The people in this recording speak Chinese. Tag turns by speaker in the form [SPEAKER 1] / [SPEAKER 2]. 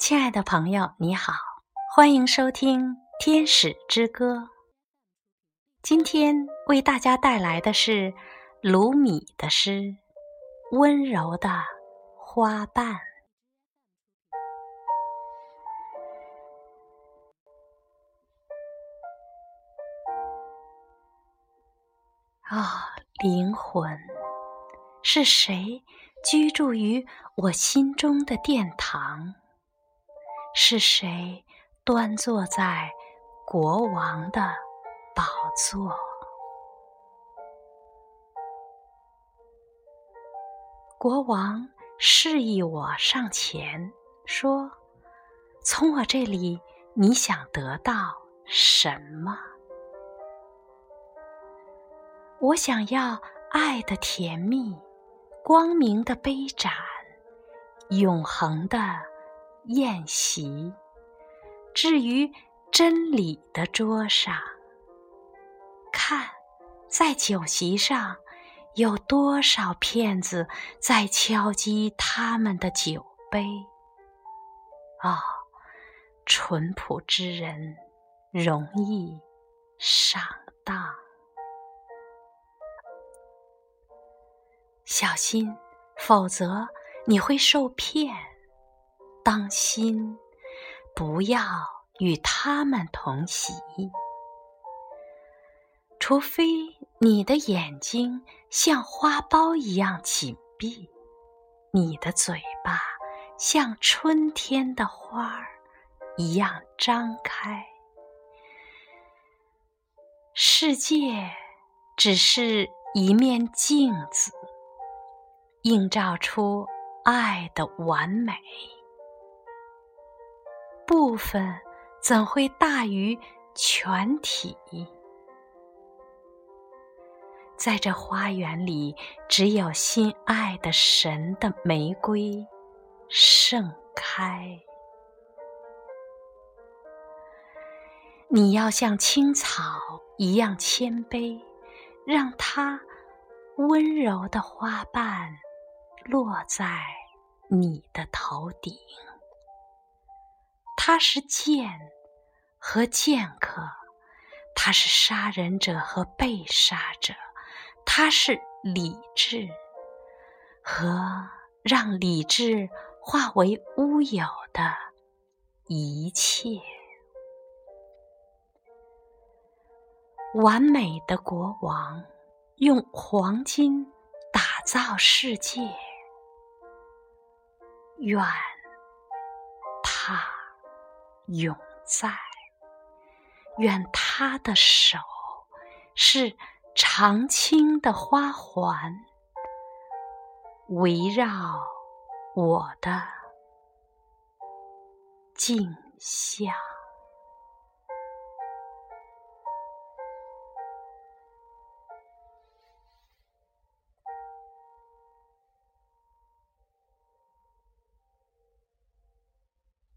[SPEAKER 1] 亲爱的朋友，你好，欢迎收听《天使之歌》。今天为大家带来的是卢米的诗《温柔的花瓣》。啊，灵魂，是谁居住于我心中的殿堂？是谁端坐在国王的宝座？国王示意我上前，说：“从我这里，你想得到什么？”我想要爱的甜蜜，光明的杯盏，永恒的。宴席，置于真理的桌上。看，在酒席上，有多少骗子在敲击他们的酒杯？哦，淳朴之人容易上当，小心，否则你会受骗。当心，不要与他们同席。除非你的眼睛像花苞一样紧闭，你的嘴巴像春天的花儿一样张开。世界只是一面镜子，映照出爱的完美。部分怎会大于全体？在这花园里，只有心爱的神的玫瑰盛开。你要像青草一样谦卑，让它温柔的花瓣落在你的头顶。他是剑和剑客，他是杀人者和被杀者，他是理智和让理智化为乌有的一切。完美的国王用黄金打造世界，愿他。永在，愿他的手是常青的花环，围绕我的镜像。